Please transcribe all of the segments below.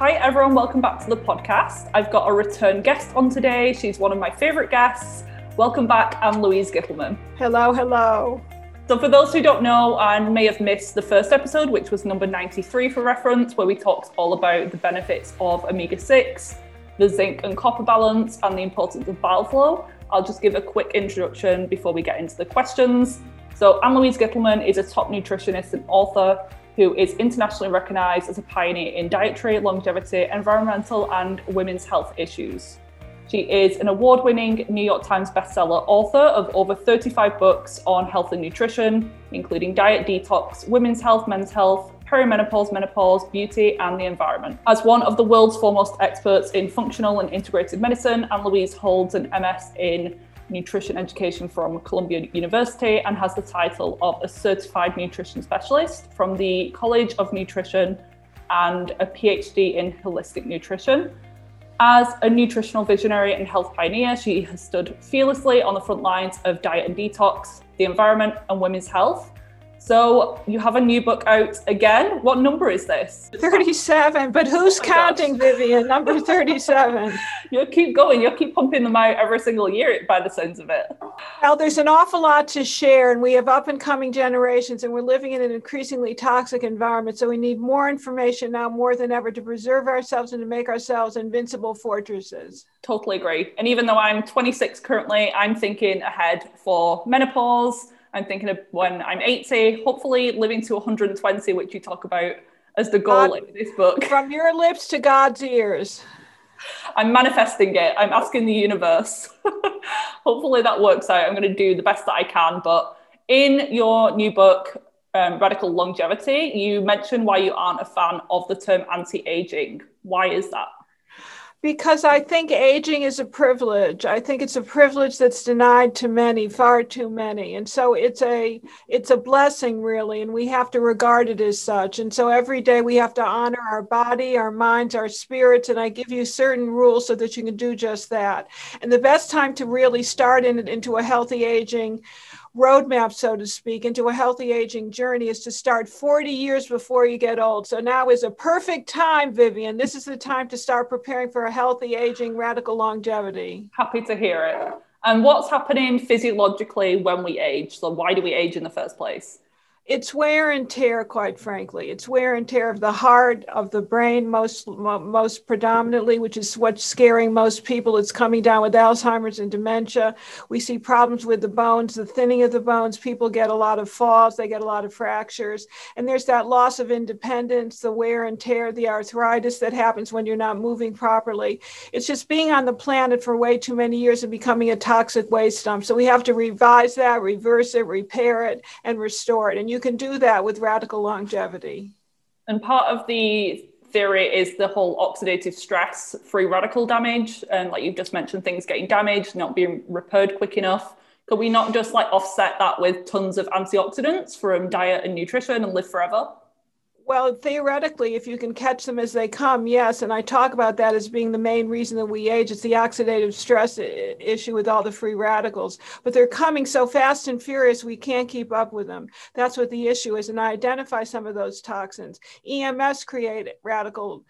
Hi, everyone, welcome back to the podcast. I've got a return guest on today. She's one of my favourite guests. Welcome back, Anne Louise Gittleman. Hello, hello. So, for those who don't know and may have missed the first episode, which was number 93 for reference, where we talked all about the benefits of omega 6, the zinc and copper balance, and the importance of bile flow, I'll just give a quick introduction before we get into the questions. So, Anne Louise Gittleman is a top nutritionist and author who is internationally recognized as a pioneer in dietary, longevity, environmental, and women's health issues. She is an award winning New York Times bestseller author of over 35 books on health and nutrition, including diet detox, women's health, men's health, perimenopause, menopause, beauty, and the environment. As one of the world's foremost experts in functional and integrated medicine, Anne Louise holds an MS in nutrition education from Columbia University and has the title of a certified nutrition specialist from the College of Nutrition and a PhD in holistic nutrition. As a nutritional visionary and health pioneer, she has stood fearlessly on the front lines of diet and detox, the environment, and women's health. So you have a new book out again. What number is this? 37, but who's oh counting, gosh. Vivian? Number 37. you'll keep going. You'll keep pumping them out every single year by the sounds of it. Well, there's an awful lot to share, and we have up and coming generations, and we're living in an increasingly toxic environment. So we need more information now more than ever to preserve ourselves and to make ourselves invincible fortresses. Totally agree. And even though I'm 26 currently, I'm thinking ahead for menopause I'm thinking of when I'm 80, hopefully living to 120, which you talk about as the goal God, in this book. From your lips to God's ears. I'm manifesting it. I'm asking the universe. hopefully that works out. I'm going to do the best that I can. But in your new book, um, Radical Longevity, you mentioned why you aren't a fan of the term anti aging. Why is that? Because I think aging is a privilege. I think it's a privilege that's denied to many, far too many. And so it's a it's a blessing really and we have to regard it as such. And so every day we have to honor our body, our minds, our spirits and I give you certain rules so that you can do just that. And the best time to really start in, into a healthy aging roadmap, so to speak, into a healthy aging journey is to start 40 years before you get old. So now is a perfect time, Vivian. This is the time to start preparing for a healthy aging, radical longevity. Happy to hear it. And what's happening physiologically when we age? So, why do we age in the first place? It's wear and tear quite frankly. It's wear and tear of the heart of the brain most most predominantly which is what's scaring most people. It's coming down with alzheimer's and dementia. We see problems with the bones the thinning of the bones. People get a lot of falls. They get a lot of fractures. And there's that loss of independence the wear and tear the arthritis that happens when you're not moving properly. It's just being on the planet for way too many years and becoming a toxic waste dump. So we have to revise that reverse it repair it and restore it. And you can do that with radical longevity. And part of the theory is the whole oxidative stress free radical damage. And like you've just mentioned, things getting damaged, not being repaired quick enough. Could we not just like offset that with tons of antioxidants from um, diet and nutrition and live forever? Well, theoretically, if you can catch them as they come, yes. And I talk about that as being the main reason that we age. It's the oxidative stress issue with all the free radicals. But they're coming so fast and furious, we can't keep up with them. That's what the issue is. And I identify some of those toxins. EMS create radical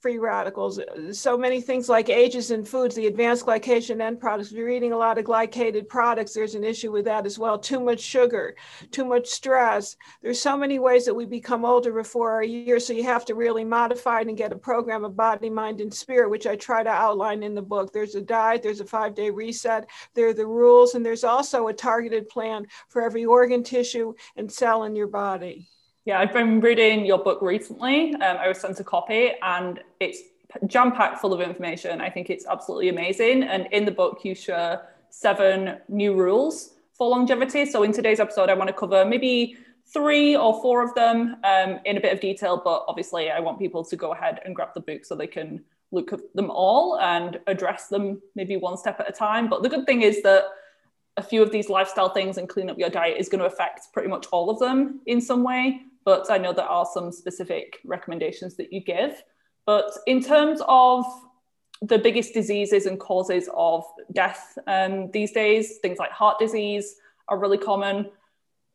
free radicals. So many things like AGEs in foods, the advanced glycation end products. If you're eating a lot of glycated products, there's an issue with that as well. Too much sugar, too much stress. There's so many ways that we become older before our years. So you have to really modify it and get a program of body, mind, and spirit, which I try to outline in the book. There's a diet, there's a five day reset, there are the rules, and there's also a targeted plan for every organ, tissue, and cell in your body. Yeah, I've been reading your book recently. Um, I was sent a copy and it's jam packed full of information. I think it's absolutely amazing. And in the book, you share seven new rules for longevity. So in today's episode, I want to cover maybe three or four of them um, in a bit of detail. But obviously, I want people to go ahead and grab the book so they can look at them all and address them maybe one step at a time. But the good thing is that a few of these lifestyle things and clean up your diet is going to affect pretty much all of them in some way but I know there are some specific recommendations that you give. But in terms of the biggest diseases and causes of death um, these days, things like heart disease are really common.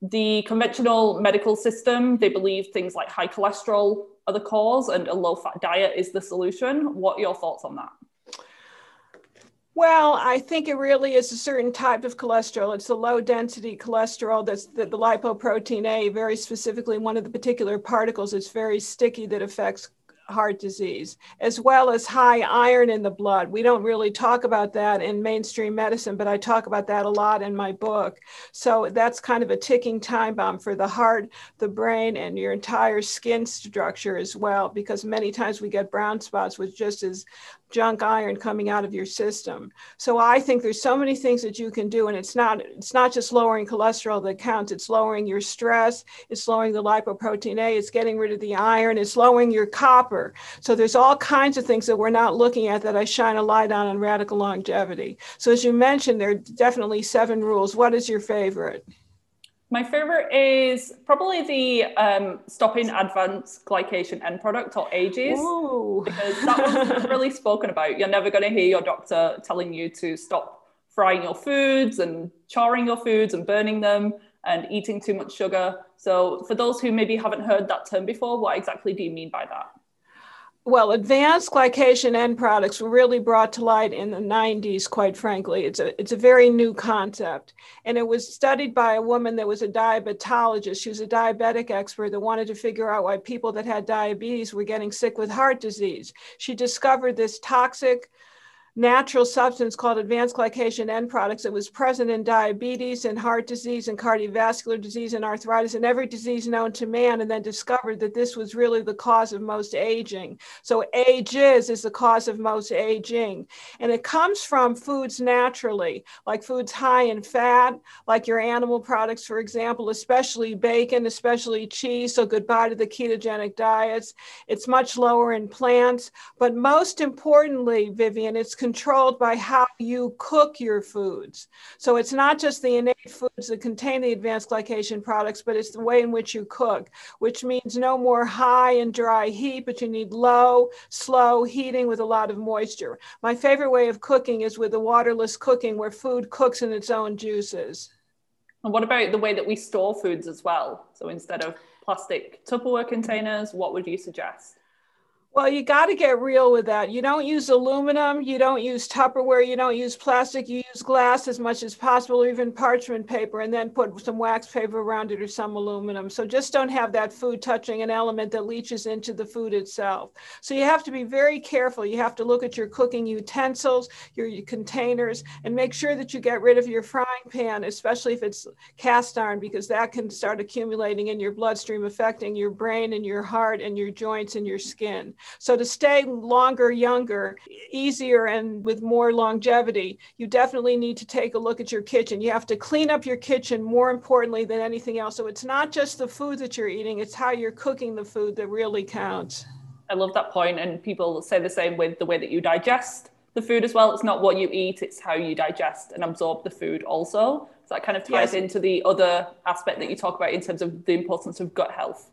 The conventional medical system, they believe things like high cholesterol are the cause and a low fat diet is the solution. What are your thoughts on that? Well, I think it really is a certain type of cholesterol. It's a low density cholesterol that's the, the lipoprotein A, very specifically one of the particular particles that's very sticky that affects heart disease, as well as high iron in the blood. We don't really talk about that in mainstream medicine, but I talk about that a lot in my book. So that's kind of a ticking time bomb for the heart, the brain, and your entire skin structure as well, because many times we get brown spots with just as junk iron coming out of your system. So I think there's so many things that you can do and it's not it's not just lowering cholesterol that counts, it's lowering your stress, it's lowering the lipoprotein A, it's getting rid of the iron, it's lowering your copper. So there's all kinds of things that we're not looking at that I shine a light on in radical longevity. So as you mentioned there are definitely seven rules. What is your favorite? My favorite is probably the um, stopping advanced glycation end product or AGEs Ooh. because that was really spoken about. You're never going to hear your doctor telling you to stop frying your foods and charring your foods and burning them and eating too much sugar. So, for those who maybe haven't heard that term before, what exactly do you mean by that? Well, advanced glycation end products were really brought to light in the 90s, quite frankly. It's a, it's a very new concept. And it was studied by a woman that was a diabetologist. She was a diabetic expert that wanted to figure out why people that had diabetes were getting sick with heart disease. She discovered this toxic natural substance called advanced glycation end products that was present in diabetes and heart disease and cardiovascular disease and arthritis and every disease known to man, and then discovered that this was really the cause of most aging. So, AGEs is the cause of most aging. And it comes from foods naturally, like foods high in fat, like your animal products, for example, especially bacon, especially cheese. So, goodbye to the ketogenic diets. It's much lower in plants. But most importantly, Vivian, it's controlled by how you cook your foods. So it's not just the innate foods that contain the advanced glycation products, but it's the way in which you cook, which means no more high and dry heat, but you need low, slow heating with a lot of moisture. My favorite way of cooking is with the waterless cooking where food cooks in its own juices. And what about the way that we store foods as well? So instead of plastic Tupperware containers, what would you suggest? Well, you got to get real with that. You don't use aluminum, you don't use Tupperware, you don't use plastic, you use glass as much as possible, or even parchment paper, and then put some wax paper around it or some aluminum. So just don't have that food touching an element that leaches into the food itself. So you have to be very careful. You have to look at your cooking utensils, your, containers, and make sure that you get rid of your frying pan, especially if it's cast iron, because that can start accumulating in your bloodstream, affecting your brain and your heart and your joints and your skin. So to stay longer, younger, easier, and with more longevity, you definitely need to take a look at your kitchen. You have to clean up your kitchen more importantly than anything else. So it's not just the food that you're eating, it's how you're cooking the food that really counts. I love that point, and people say the same with the way that you digest the food as well. It's not what you eat, it's how you digest and absorb the food also. So that kind of ties yes. into the other aspect that you talk about in terms of the importance of gut health.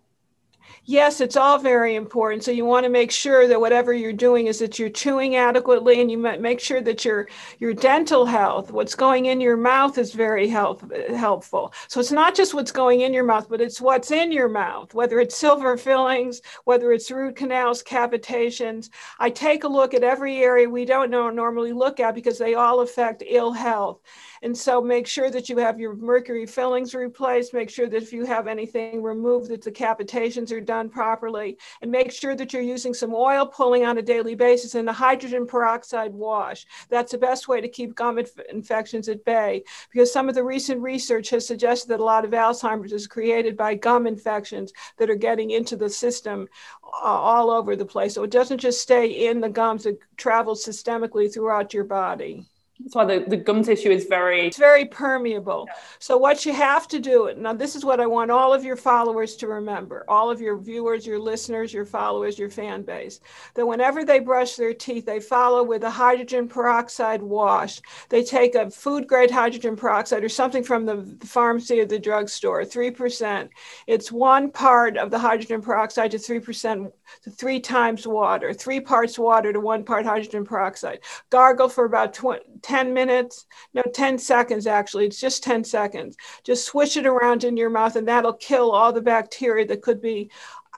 Yes, it's all very important. So you want to make sure that whatever you're doing is that you're chewing adequately, and you make sure that your your dental health, what's going in your mouth, is very health, helpful. So it's not just what's going in your mouth, but it's what's in your mouth, whether it's silver fillings, whether it's root canals, cavitations. I take a look at every area we don't normally look at because they all affect ill health. And so make sure that you have your mercury fillings replaced, make sure that if you have anything removed, that the cavitations are done properly, and make sure that you're using some oil pulling on a daily basis and a hydrogen peroxide wash. That's the best way to keep gum inf- infections at bay because some of the recent research has suggested that a lot of Alzheimer's is created by gum infections that are getting into the system uh, all over the place. So it doesn't just stay in the gums, it travels systemically throughout your body. That's why the, the gum tissue is very it's very permeable. Yeah. So what you have to do now this is what I want all of your followers to remember, all of your viewers, your listeners, your followers, your fan base, that whenever they brush their teeth, they follow with a hydrogen peroxide wash. They take a food grade hydrogen peroxide or something from the pharmacy or the drugstore, 3%. It's one part of the hydrogen peroxide to 3% to 3 times water, 3 parts water to 1 part hydrogen peroxide. Gargle for about 20 10 minutes, no, 10 seconds actually. It's just 10 seconds. Just swish it around in your mouth, and that'll kill all the bacteria that could be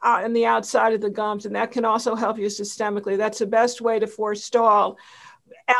uh, in the outside of the gums. And that can also help you systemically. That's the best way to forestall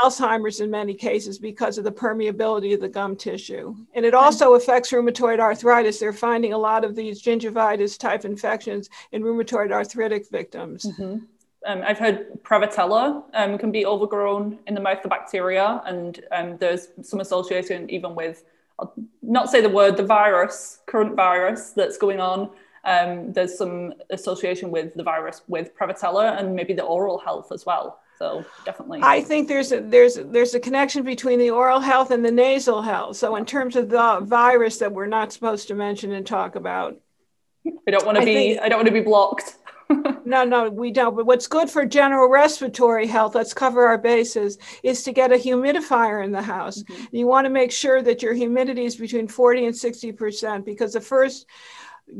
Alzheimer's in many cases because of the permeability of the gum tissue. And it also affects rheumatoid arthritis. They're finding a lot of these gingivitis type infections in rheumatoid arthritic victims. Mm-hmm um, I've heard Prevotella um, can be overgrown in the mouth of bacteria, and um, there's some association even with, I'll not say the word, the virus, current virus that's going on. Um, there's some association with the virus with Prevotella and maybe the oral health as well. So definitely. I think there's a, there's there's a connection between the oral health and the nasal health. So in terms of the virus that we're not supposed to mention and talk about, I don't want to be think, I don't want to be blocked no, no, we don't. But what's good for general respiratory health, let's cover our bases, is to get a humidifier in the house. Mm-hmm. You want to make sure that your humidity is between 40 and 60% because the first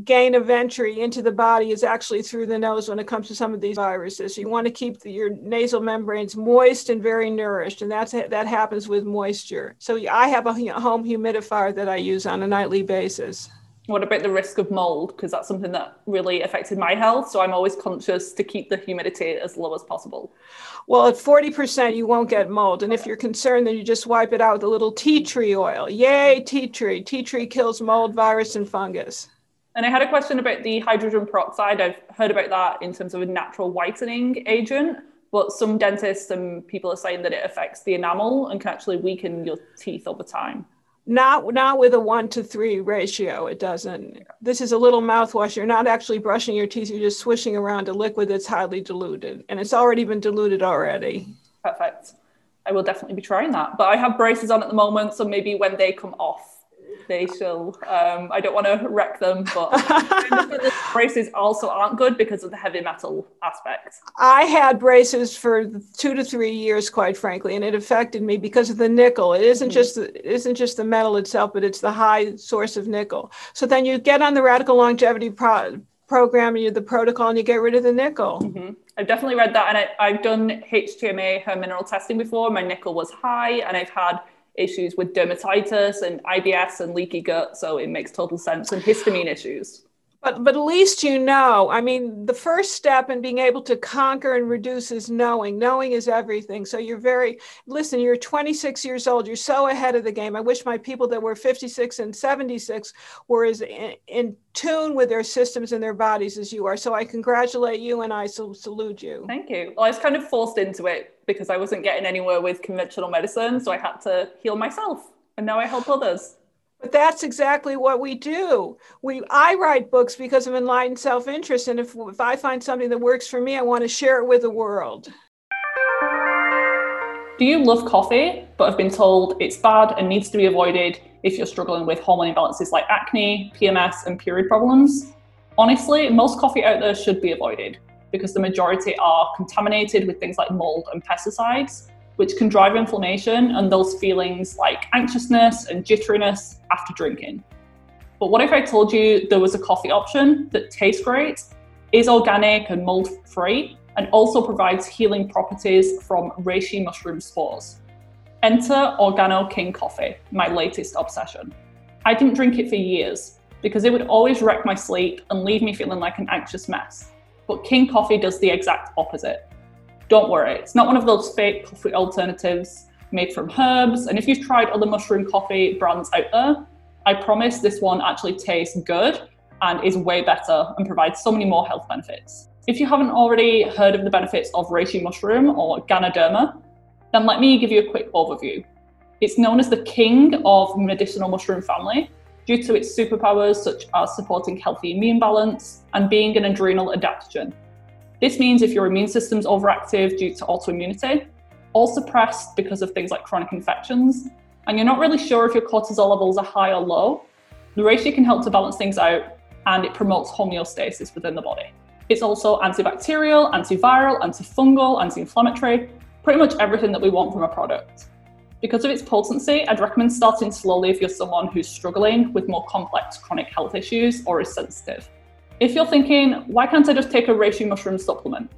gain of entry into the body is actually through the nose when it comes to some of these viruses. You want to keep the, your nasal membranes moist and very nourished, and that's that happens with moisture. So I have a home humidifier that I use on a nightly basis what about the risk of mold? Because that's something that really affected my health. So I'm always conscious to keep the humidity as low as possible. Well, at 40%, you won't get mold. And if you're concerned, then you just wipe it out with a little tea tree oil. Yay, tea tree. Tea tree kills mold, virus, and fungus. And I had a question about the hydrogen peroxide. I've heard about that in terms of a natural whitening agent, but some dentists and people are saying that it affects the enamel and can actually weaken your teeth over time. Not not with a one to three ratio. It doesn't. This is a little mouthwash. You're not actually brushing your teeth. You're just swishing around a liquid that's highly diluted, and it's already been diluted already. Perfect. I will definitely be trying that. But I have braces on at the moment, so maybe when they come off, they shall. Um, I don't want to wreck them, but the braces also aren't good because of the heavy metal aspect. I had braces for two to three years, quite frankly, and it affected me because of the nickel. It isn't mm-hmm. just it isn't just the metal itself, but it's the high source of nickel. So then you get on the radical longevity pro- program and you the protocol and you get rid of the nickel. Mm-hmm. I've definitely read that, and I, have done HTMA hair mineral testing before. My nickel was high, and I've had issues with dermatitis and IBS and leaky gut. So it makes total sense. And histamine issues. But but at least you know. I mean, the first step in being able to conquer and reduce is knowing. Knowing is everything. So you're very listen, you're 26 years old. You're so ahead of the game. I wish my people that were 56 and 76 were as in, in tune with their systems and their bodies as you are. So I congratulate you and I salute you. Thank you. Well, I was kind of forced into it because I wasn't getting anywhere with conventional medicine, so I had to heal myself. And now I help others. But that's exactly what we do. We I write books because of enlightened self-interest, and if if I find something that works for me, I want to share it with the world. Do you love coffee, but have been told it's bad and needs to be avoided if you're struggling with hormone imbalances like acne, PMS, and period problems? Honestly, most coffee out there should be avoided because the majority are contaminated with things like mold and pesticides which can drive inflammation and those feelings like anxiousness and jitteriness after drinking. But what if I told you there was a coffee option that tastes great, is organic and mold free, and also provides healing properties from reishi mushroom spores. Enter Organo King Coffee, my latest obsession. I didn't drink it for years because it would always wreck my sleep and leave me feeling like an anxious mess. But King Coffee does the exact opposite. Don't worry, it's not one of those fake coffee alternatives made from herbs. And if you've tried other mushroom coffee brands out there, I promise this one actually tastes good and is way better and provides so many more health benefits. If you haven't already heard of the benefits of reishi mushroom or Ganoderma, then let me give you a quick overview. It's known as the king of medicinal mushroom family due to its superpowers such as supporting healthy immune balance and being an adrenal adaptogen. This means if your immune system's overactive due to autoimmunity, or suppressed because of things like chronic infections, and you're not really sure if your cortisol levels are high or low, the reishi can help to balance things out and it promotes homeostasis within the body. It's also antibacterial, antiviral, antifungal, anti inflammatory, pretty much everything that we want from a product. Because of its potency, I'd recommend starting slowly if you're someone who's struggling with more complex chronic health issues or is sensitive. If you're thinking, why can't I just take a reishi mushroom supplement?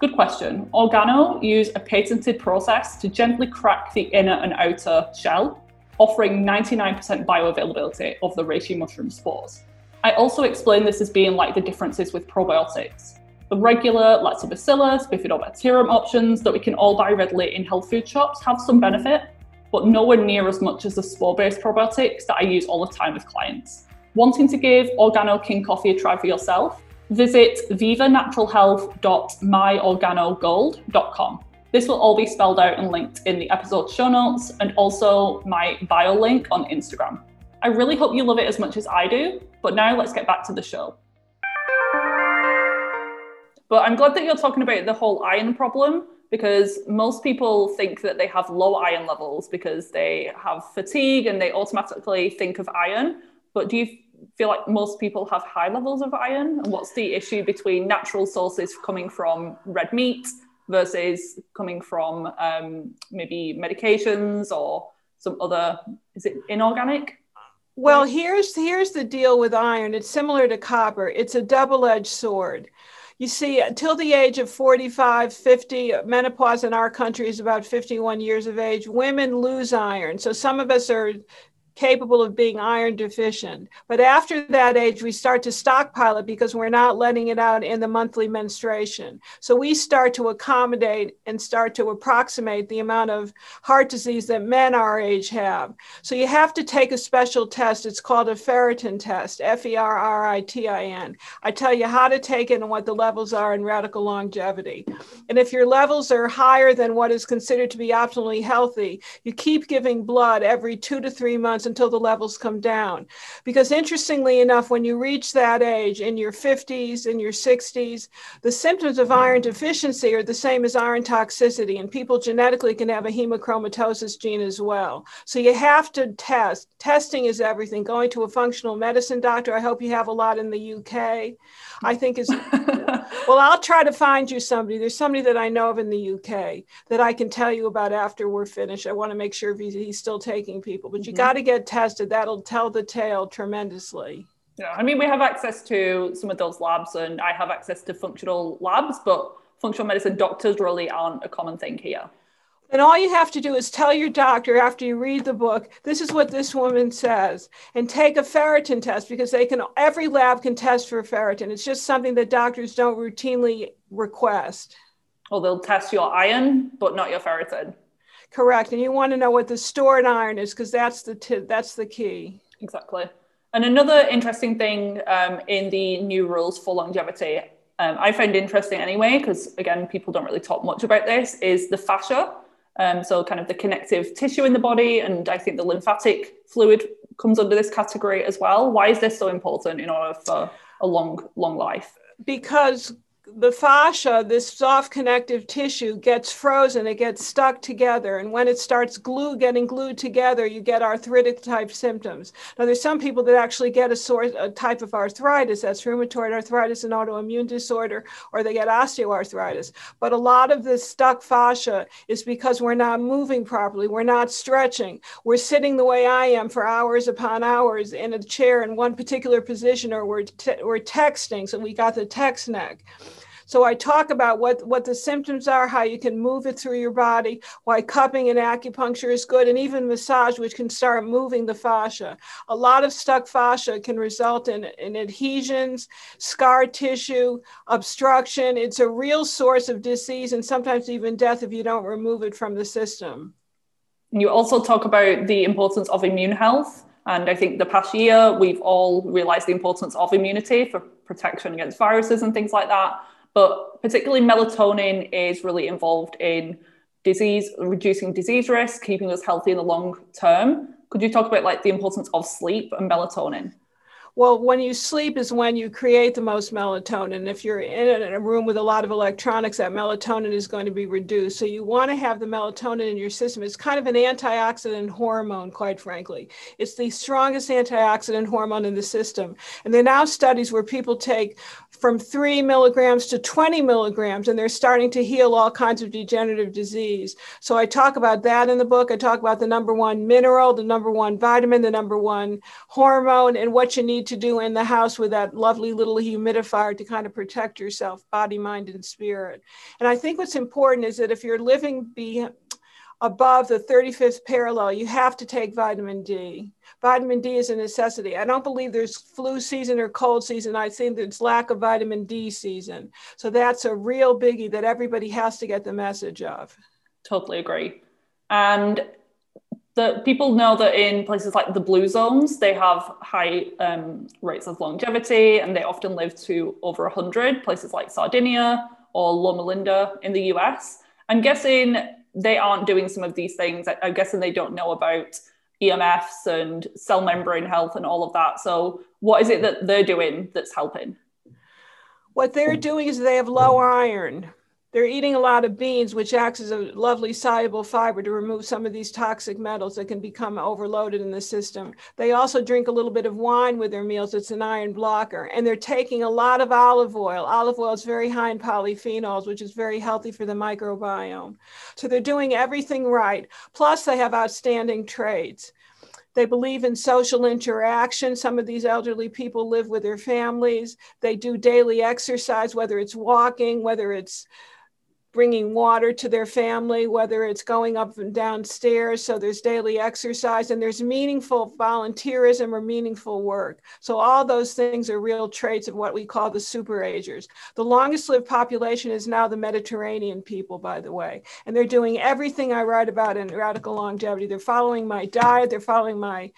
Good question. Organo use a patented process to gently crack the inner and outer shell, offering 99% bioavailability of the reishi mushroom spores. I also explain this as being like the differences with probiotics. The regular Lactobacillus, Bifidobacterium options that we can all buy readily in health food shops have some benefit, but nowhere near as much as the spore based probiotics that I use all the time with clients. Wanting to give Organo King Coffee a try for yourself? Visit vivanaturalhealth.myorganogold.com. This will all be spelled out and linked in the episode show notes and also my bio link on Instagram. I really hope you love it as much as I do, but now let's get back to the show. But I'm glad that you're talking about the whole iron problem because most people think that they have low iron levels because they have fatigue and they automatically think of iron. But do you feel like most people have high levels of iron? And what's the issue between natural sources coming from red meat versus coming from um, maybe medications or some other, is it inorganic? Well, here's here's the deal with iron. It's similar to copper. It's a double-edged sword you see, until the age of 45, 50, menopause in our country is about 51 years of age, women lose iron. So some of us are capable of being iron deficient. But after that age, we start to stockpile it because we're not letting it out in the monthly menstruation. So we start to accommodate and start to approximate the amount of heart disease that men our age have. So you have to take a special test. It's called a ferritin test, F E R R I T I N. I tell you how to take it and what the levels are in radical longevity. And if your levels are higher than what is considered to be optimally healthy, you keep giving blood every two to three months until the levels come down. Because interestingly enough, when you reach that age in your 50s, in your 60s, the symptoms of iron deficiency are the same as iron toxicity, and people genetically can have a hemochromatosis gene as well. So you have to test. Testing is everything. Going to a functional medicine doctor, I hope you have a lot in the UK. I think is well, I'll try to find you somebody. There's somebody that I know of in the UK that I can tell you about after we're finished. I want to make sure he's, he's still taking people, but you mm-hmm. got to get tested. That'll tell the tale tremendously. Yeah, I mean, we have access to some of those labs, and I have access to functional labs, but functional medicine doctors really aren't a common thing here. And all you have to do is tell your doctor after you read the book, this is what this woman says, and take a ferritin test because they can, every lab can test for ferritin. It's just something that doctors don't routinely request. Well, they'll test your iron, but not your ferritin. Correct. And you want to know what the stored iron is because that's the t- that's the key. Exactly. And another interesting thing um, in the new rules for longevity, um, I find interesting anyway, because again, people don't really talk much about this, is the fascia. Um, so, kind of the connective tissue in the body, and I think the lymphatic fluid comes under this category as well. Why is this so important in order for a long, long life? Because the fascia, this soft connective tissue, gets frozen, it gets stuck together. And when it starts glue getting glued together, you get arthritic type symptoms. Now, there's some people that actually get a, sort, a type of arthritis, that's rheumatoid arthritis, and autoimmune disorder, or they get osteoarthritis. But a lot of this stuck fascia is because we're not moving properly, we're not stretching, we're sitting the way I am for hours upon hours in a chair in one particular position, or we're, te- we're texting, so we got the text neck. So I talk about what, what the symptoms are, how you can move it through your body, why cupping and acupuncture is good, and even massage, which can start moving the fascia. A lot of stuck fascia can result in, in adhesions, scar tissue, obstruction. It's a real source of disease and sometimes even death if you don't remove it from the system. You also talk about the importance of immune health. And I think the past year, we've all realized the importance of immunity for protection against viruses and things like that. But particularly melatonin is really involved in disease, reducing disease risk, keeping us healthy in the long term. Could you talk about like the importance of sleep and melatonin? Well, when you sleep is when you create the most melatonin. If you're in a room with a lot of electronics, that melatonin is going to be reduced. So you want to have the melatonin in your system. It's kind of an antioxidant hormone, quite frankly. It's the strongest antioxidant hormone in the system. And there are now studies where people take from three milligrams to 20 milligrams, and they're starting to heal all kinds of degenerative disease. So I talk about that in the book. I talk about the number one mineral, the number one vitamin, the number one hormone, and what you need need to do in the house with that lovely little humidifier to kind of protect yourself, body, mind, and spirit. And I think what's important is that if you're living be above the 35th parallel, you have to take vitamin D. Vitamin D is a necessity. I don't believe there's flu season or cold season. I think there's lack of vitamin D season. So that's a real biggie that everybody has to get the message of. Totally agree. And the people know that in places like the blue zones, they have high um, rates of longevity and they often live to over 100, places like Sardinia or Loma Linda in the US. I'm guessing they aren't doing some of these things. I'm guessing they don't know about EMFs and cell membrane health and all of that. So, what is it that they're doing that's helping? What they're doing is they have low iron they're eating a lot of beans, which acts as a lovely soluble fiber to remove some of these toxic metals that can become overloaded in the system. They also drink a little bit of wine with their meals. It's an iron blocker. And they're taking a lot of olive oil. Olive oil is very high in polyphenols, which is very healthy for the microbiome. So they're doing everything right. Plus, they have outstanding traits. They believe in social interaction. Some of these elderly people live with their families. They do daily exercise, whether it's walking, whether it's bringing water to their family, whether it's going up and downstairs. So there's daily exercise and there's meaningful volunteerism or meaningful work. So all those things are real traits of what we call the superagers. The longest lived population is now the Mediterranean people, by the way. And they're doing everything I write about in Radical Longevity. They're following my diet, they're following my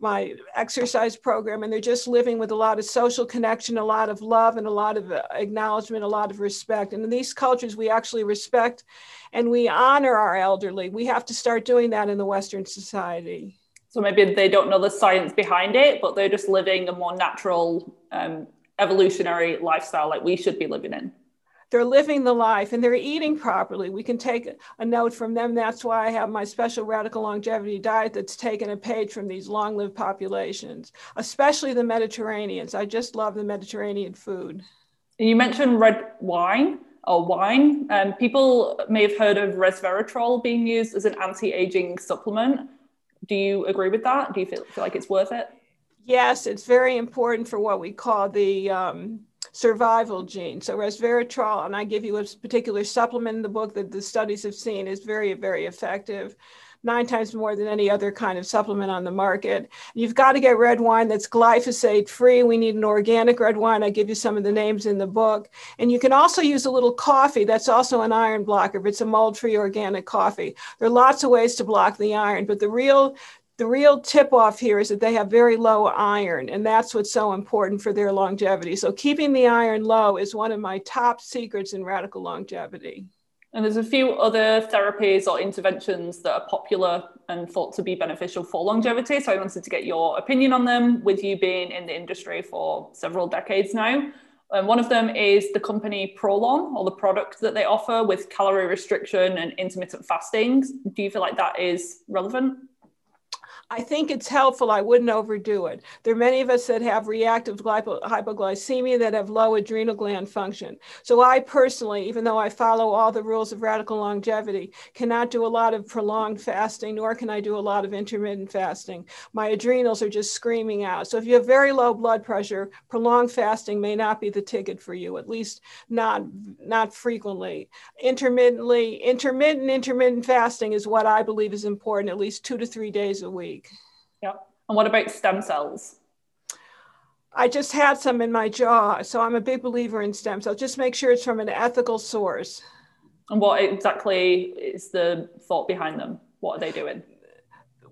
my exercise program and they're just living with a lot of social connection a lot of love and a lot of uh, acknowledgement a lot of respect. And in these cultures we actually respect and we honor our elderly. We have to start doing that in the western society. So maybe they don't know the science behind it but they're just living a more natural um, evolutionary lifestyle like we should be living in they're living the life and they're eating properly. We can take a note from them. That's why I have my special radical longevity diet that's taken a page from these long lived populations, especially the Mediterraneans. I just love the Mediterranean food. You mentioned red wine or wine. Um, people may have heard of resveratrol being used as an anti aging supplement. Do you agree with that? Do you feel, feel like it's worth it? Yes, it's very important for what we call the um, survival gene. So resveratrol, and I give you a particular supplement in the book that the studies have seen is very, very effective. Nine times more than any other kind of supplement on the market. You've got to get red wine that's glyphosate free. We need an organic red wine. I give you some of the names in the book. And you can also use a little coffee. That's also an iron blocker, but it's a mold free organic coffee. There are lots of ways to block the iron, but the real the real tip off here is that they have very low iron, and that's what's so important for their longevity. So, keeping the iron low is one of my top secrets in radical longevity. And there's a few other therapies or interventions that are popular and thought to be beneficial for longevity. So, I wanted to get your opinion on them with you being in the industry for several decades now. And one of them is the company Prolon or the product that they offer with calorie restriction and intermittent fasting. Do you feel like that is relevant? I think it's helpful. I wouldn't overdo it. There are many of us that have reactive hypoglycemia that have low adrenal gland function. So I personally, even though I follow all the rules of radical longevity, cannot do a lot of prolonged fasting, nor can I do a lot of intermittent fasting. My adrenals are just screaming out. So if you have very low blood pressure, prolonged fasting may not be the ticket for you, at least not, not frequently. Intermittently, intermittent, intermittent fasting is what I believe is important, at least two to three days a week week. Yeah. And what about stem cells? I just had some in my jaw, so I'm a big believer in stem cells. Just make sure it's from an ethical source. And what exactly is the thought behind them? What are they doing?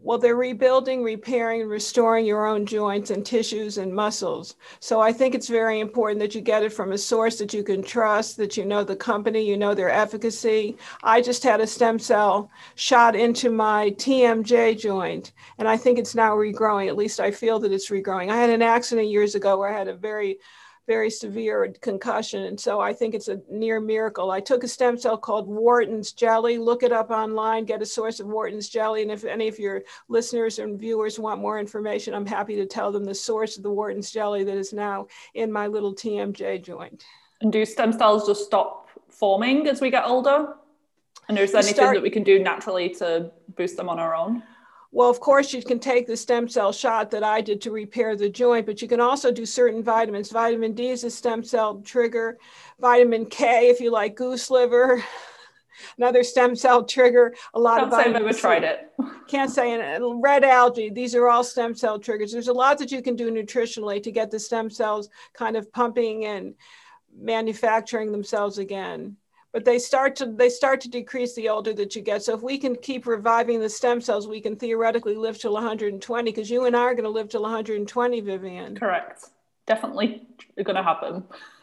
Well, they're rebuilding, repairing, restoring your own joints and tissues and muscles. So I think it's very important that you get it from a source that you can trust, that you know the company, you know their efficacy. I just had a stem cell shot into my TMJ joint, and I think it's now regrowing. At least I feel that it's regrowing. I had an accident years ago where I had a very very severe concussion. And so I think it's a near miracle. I took a stem cell called Wharton's jelly. Look it up online, get a source of Wharton's jelly. And if any of your listeners and viewers want more information, I'm happy to tell them the source of the Wharton's jelly that is now in my little TMJ joint. And do stem cells just stop forming as we get older? And is there anything start- that we can do naturally to boost them on our own? Well, of course, you can take the stem cell shot that I did to repair the joint, but you can also do certain vitamins. Vitamin D is a stem cell trigger. Vitamin K, if you like goose liver, another stem cell trigger. A lot Can't of vitamins. I've ever tried it. Can't say and uh, red algae. These are all stem cell triggers. There's a lot that you can do nutritionally to get the stem cells kind of pumping and manufacturing themselves again but they start to they start to decrease the older that you get. So if we can keep reviving the stem cells, we can theoretically live till 120 because you and I are going to live till 120, Vivian. Correct. Definitely going to happen.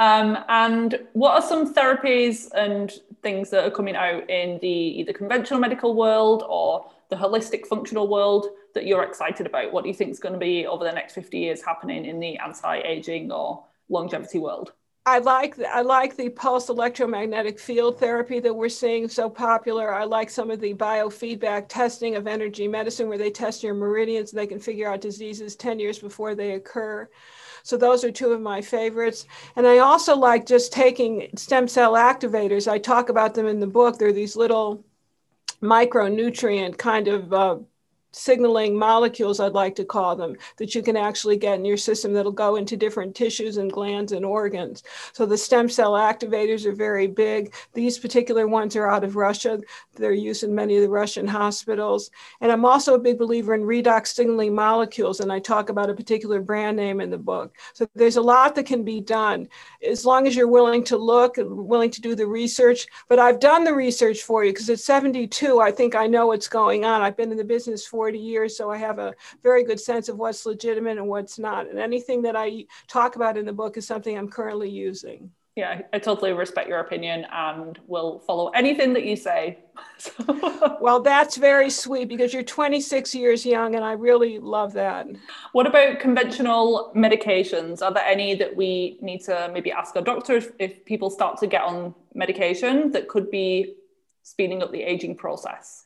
um, and what are some therapies and things that are coming out in the either conventional medical world or the holistic functional world that you're excited about? What do you think is going to be over the next 50 years happening in the anti-aging or longevity world? I like I like the pulse electromagnetic field therapy that we're seeing so popular. I like some of the biofeedback testing of energy medicine where they test your meridians and they can figure out diseases 10 years before they occur. So those are two of my favorites. And I also like just taking stem cell activators. I talk about them in the book. They're these little micronutrient kind of uh, signaling molecules, I'd like to call them, that you can actually get in your system that'll go into different tissues and glands and organs. So the stem cell activators are very big. These particular ones are out of Russia. They're used in many of the Russian hospitals. And I'm also a big believer in redox signaling molecules, and I talk about a particular brand name in the book. So there's a lot that can be done as long as you're willing to look and willing to do the research. But I've done the research for you because at 72, I think I know what's going on. I've been in the business for 40 years, so I have a very good sense of what's legitimate and what's not. And anything that I talk about in the book is something I'm currently using. Yeah, I totally respect your opinion and will follow anything that you say. well, that's very sweet because you're 26 years young, and I really love that. What about conventional medications? Are there any that we need to maybe ask our doctor if, if people start to get on medication that could be speeding up the aging process?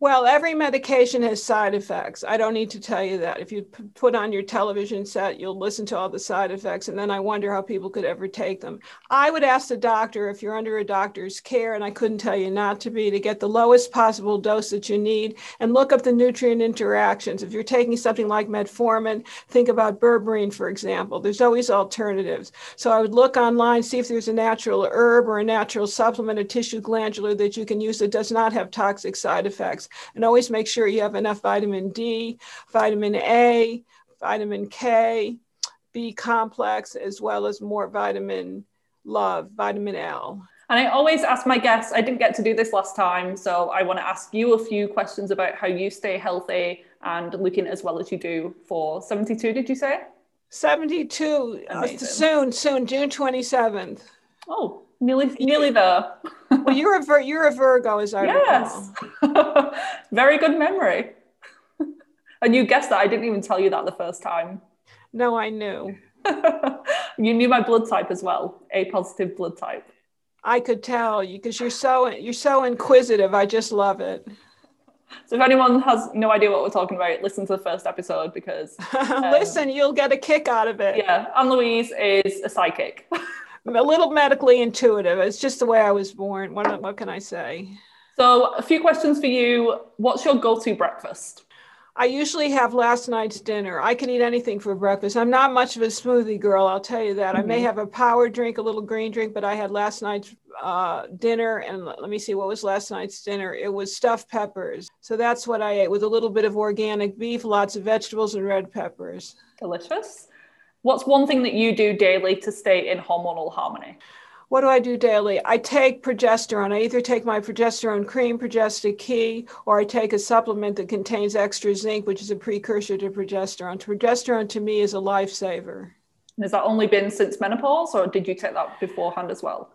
Well, every medication has side effects. I don't need to tell you that. If you put on your television set, you'll listen to all the side effects, and then I wonder how people could ever take them. I would ask the doctor if you're under a doctor's care, and I couldn't tell you not to be, to get the lowest possible dose that you need and look up the nutrient interactions. If you're taking something like metformin, think about berberine, for example. There's always alternatives. So I would look online, see if there's a natural herb or a natural supplement, a tissue glandular that you can use that does not have toxic side effects and always make sure you have enough vitamin D, vitamin A, vitamin K, B complex, as well as more vitamin love, vitamin L. And I always ask my guests, I didn't get to do this last time, so I want to ask you a few questions about how you stay healthy and looking as well as you do for 72, did you say? 72, uh, soon, soon, June 27th. Oh, nearly nearly there. well, you're a Vir- you're a Virgo, as I yes. recall. Very good memory. and you guessed that. I didn't even tell you that the first time. No, I knew. you knew my blood type as well, A positive blood type. I could tell you because you're so you're so inquisitive. I just love it. So if anyone has no idea what we're talking about, listen to the first episode because um, listen, you'll get a kick out of it. Yeah, Anne Louise is a psychic. A little medically intuitive. It's just the way I was born. What, what can I say? So, a few questions for you. What's your go to breakfast? I usually have last night's dinner. I can eat anything for breakfast. I'm not much of a smoothie girl, I'll tell you that. Mm-hmm. I may mm-hmm. have a power drink, a little green drink, but I had last night's uh, dinner. And let me see, what was last night's dinner? It was stuffed peppers. So that's what I ate with a little bit of organic beef, lots of vegetables, and red peppers. Delicious. What's one thing that you do daily to stay in hormonal harmony? what do I do daily? I take progesterone. I either take my progesterone cream, Progesta-Care, or I take a supplement that contains extra zinc, which is a precursor to progesterone. Progesterone to me is a lifesaver. Has that only been since menopause, or did you take that beforehand as well?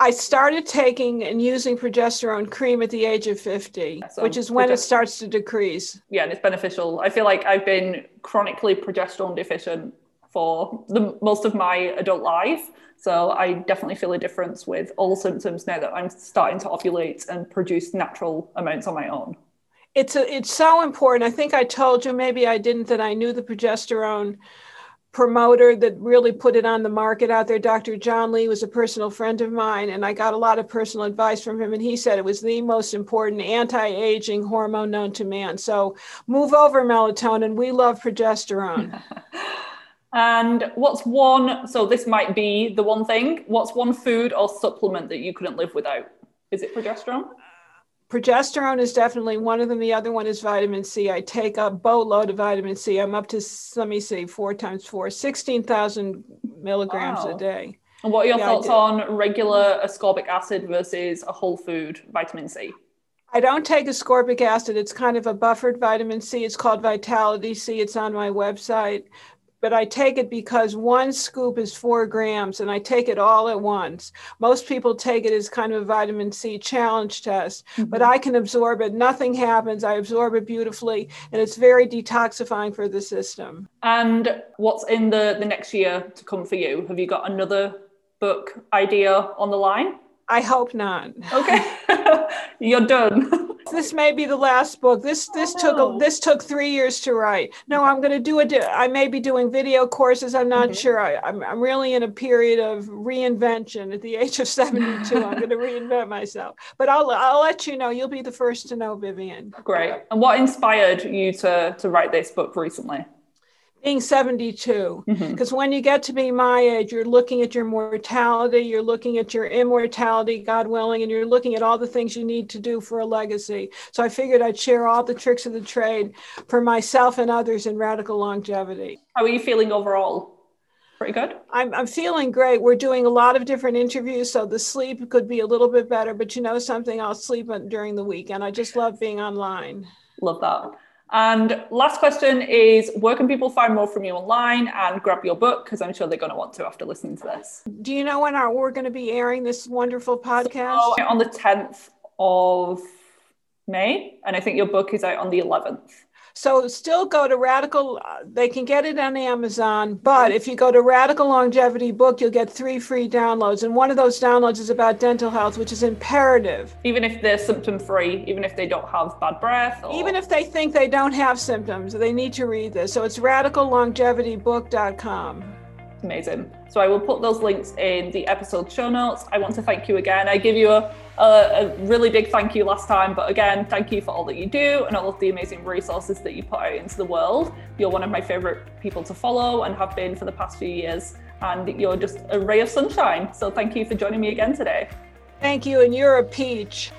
I started taking and using progesterone cream at the age of 50, so which is when it starts to decrease. Yeah, and it's beneficial. I feel like I've been chronically progesterone deficient for the most of my adult life. So I definitely feel a difference with all symptoms now that I'm starting to ovulate and produce natural amounts on my own. It's a, it's so important. I think I told you, maybe I didn't, that I knew the progesterone promoter that really put it on the market out there. Dr. John Lee was a personal friend of mine, and I got a lot of personal advice from him. And he said it was the most important anti aging hormone known to man. So move over melatonin. We love progesterone. And what's one, so this might be the one thing, what's one food or supplement that you couldn't live without? Is it progesterone? Progesterone is definitely one of them. The other one is vitamin C. I take a boatload of vitamin C. I'm up to, let me see, four times four, 16,000 milligrams wow. a day. And what are your yeah, thoughts on regular ascorbic acid versus a whole food vitamin C? I don't take ascorbic acid. It's kind of a buffered vitamin C. It's called Vitality C. It's on my website but I take it because one scoop is four grams and I take it all at once. Most people take it as kind of a vitamin C challenge test, mm-hmm. but I can absorb it. Nothing happens. I absorb it beautifully and it's very detoxifying for the system. And what's in the, the next year to come for you? Have you got another book idea on the line? I hope not. Okay. You're done. this may be the last book. This this oh, took a, this took three years to write. No, I'm going to do it. I may be doing video courses. I'm not mm-hmm. sure. I, I'm I'm really in a period of reinvention. At the age of 72, I'm going to reinvent myself. But I'll I'll let you know. You'll be the first to know, Vivian. Great. And what inspired you to to write this book recently? Being 72 because mm-hmm. when you get to be my age you're looking at your mortality you're looking at your immortality god willing and you're looking at all the things you need to do for a legacy. So i figured i'd share all the tricks of the trade for myself and others in radical longevity. How are you feeling overall? Pretty good? I'm, I'm feeling great. We're doing a lot of different interviews so the sleep could be a little bit better but you know something? I'll sleep during the weekend. I just love being online. Love that and last question is where can people find more from you online and grab your book? Because I'm sure they're going to want to after listening to this. Do you know when our, we're going to be airing this wonderful podcast? So, on the 10th of May. And I think your book is out on the 11th. So still go to Radical, uh, they can get it on Amazon, but if you go to Radical Longevity Book, you'll get three free downloads. And one of those downloads is about dental health, which is imperative. Even if they're symptom free, even if they don't have bad breath. Or... Even if they think they don't have symptoms, they need to read this. So it's radicallongevitybook.com. Amazing. So I will put those links in the episode show notes. I want to thank you again. I give you a, a, a, really big thank you last time, but again, thank you for all that you do and all of the amazing resources that you put out into the world. You're one of my favorite people to follow and have been for the past few years, and you're just a ray of sunshine. So thank you for joining me again today. Thank you, and you're a peach.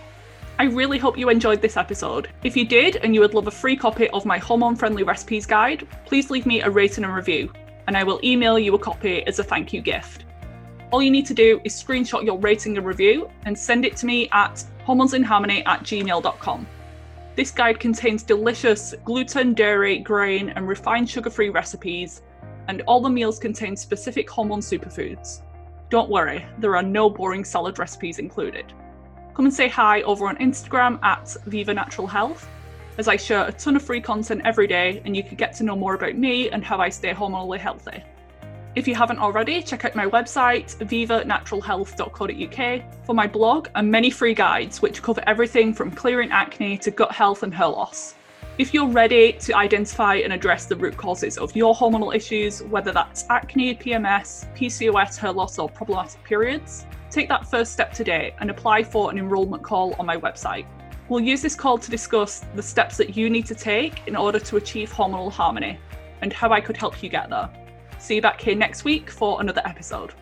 I really hope you enjoyed this episode. If you did and you would love a free copy of my hormone friendly recipes guide, please leave me a rating and review and I will email you a copy as a thank you gift. All you need to do is screenshot your rating and review and send it to me at hormonesinharmony at gmail.com. This guide contains delicious gluten, dairy, grain, and refined sugar free recipes, and all the meals contain specific hormone superfoods. Don't worry, there are no boring salad recipes included. Come and say hi over on Instagram at Viva Natural Health as I share a ton of free content every day and you can get to know more about me and how I stay hormonally healthy. If you haven't already, check out my website, vivanaturalhealth.co.uk, for my blog and many free guides which cover everything from clearing acne to gut health and hair loss. If you're ready to identify and address the root causes of your hormonal issues, whether that's acne, PMS, PCOS, hair loss, or problematic periods, take that first step today and apply for an enrolment call on my website. We'll use this call to discuss the steps that you need to take in order to achieve hormonal harmony and how I could help you get there. See you back here next week for another episode.